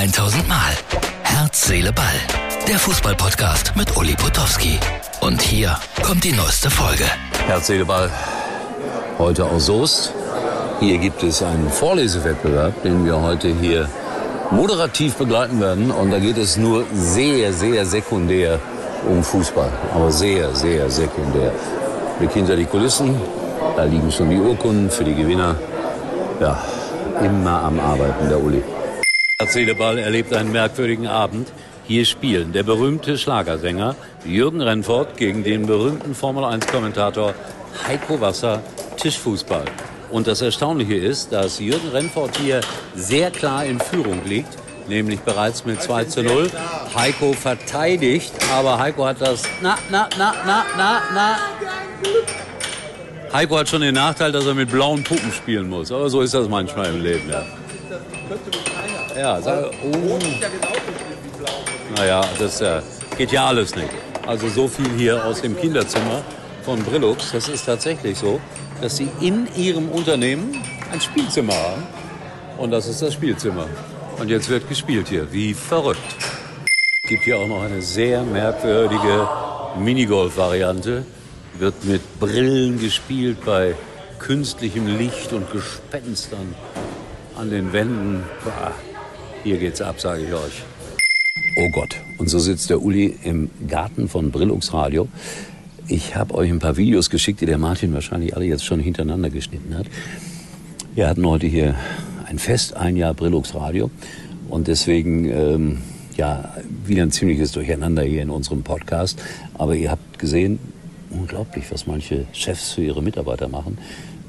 1000 Mal. Herz, Seele, Ball. Der Fußballpodcast mit Uli Potowski. Und hier kommt die neueste Folge. Herz, Seele, Ball. Heute aus Soest. Hier gibt es einen Vorlesewettbewerb, den wir heute hier moderativ begleiten werden. Und da geht es nur sehr, sehr sekundär um Fußball. Aber sehr, sehr sekundär. Blick hinter die Kulissen. Da liegen schon die Urkunden für die Gewinner. Ja, immer am Arbeiten, der Uli. Seele Ball erlebt einen merkwürdigen Abend. Hier spielen der berühmte Schlagersänger Jürgen Rennfort gegen den berühmten Formel-1-Kommentator Heiko Wasser Tischfußball. Und das Erstaunliche ist, dass Jürgen Rennfort hier sehr klar in Führung liegt, nämlich bereits mit 2 zu 0. Heiko verteidigt, aber Heiko hat das, na, na, na, na, na, na. Heiko hat schon den Nachteil, dass er mit blauen Puppen spielen muss. Aber so ist das manchmal im Leben, ja. Ja, sag, oh. Naja, das äh, geht ja alles nicht. Also so viel hier aus dem Kinderzimmer von Brillux. Das ist tatsächlich so, dass sie in ihrem Unternehmen ein Spielzimmer haben. Und das ist das Spielzimmer. Und jetzt wird gespielt hier, wie verrückt. Es gibt hier auch noch eine sehr merkwürdige Minigolf-Variante. Wird mit Brillen gespielt bei künstlichem Licht und Gespenstern an den Wänden. Bah, hier geht's ab, sage ich euch. Oh Gott. Und so sitzt der Uli im Garten von Brillux Radio. Ich habe euch ein paar Videos geschickt, die der Martin wahrscheinlich alle jetzt schon hintereinander geschnitten hat. Wir hatten heute hier ein Fest, ein Jahr Brillux Radio. Und deswegen, ähm, ja, wieder ein ziemliches Durcheinander hier in unserem Podcast. Aber ihr habt gesehen, unglaublich, was manche Chefs für ihre Mitarbeiter machen.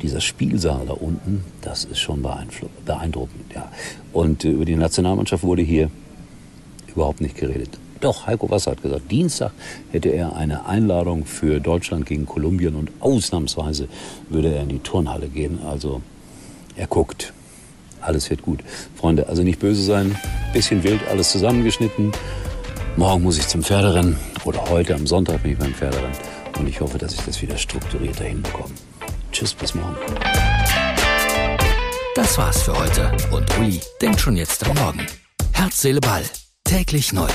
Dieser Spielsaal da unten, das ist schon beeindruckend. Ja. Und äh, über die Nationalmannschaft wurde hier überhaupt nicht geredet. Doch, Heiko Wasser hat gesagt, Dienstag hätte er eine Einladung für Deutschland gegen Kolumbien und ausnahmsweise würde er in die Turnhalle gehen. Also er guckt. Alles wird gut. Freunde, also nicht böse sein. Bisschen wild, alles zusammengeschnitten. Morgen muss ich zum Pferderennen oder heute am Sonntag bin ich beim Pferderennen. Und ich hoffe, dass ich das wieder strukturierter hinbekomme. Tschüss, bis morgen. Das war's für heute. Und Uli denkt schon jetzt am Morgen. Herz, Seele, Ball. Täglich neu.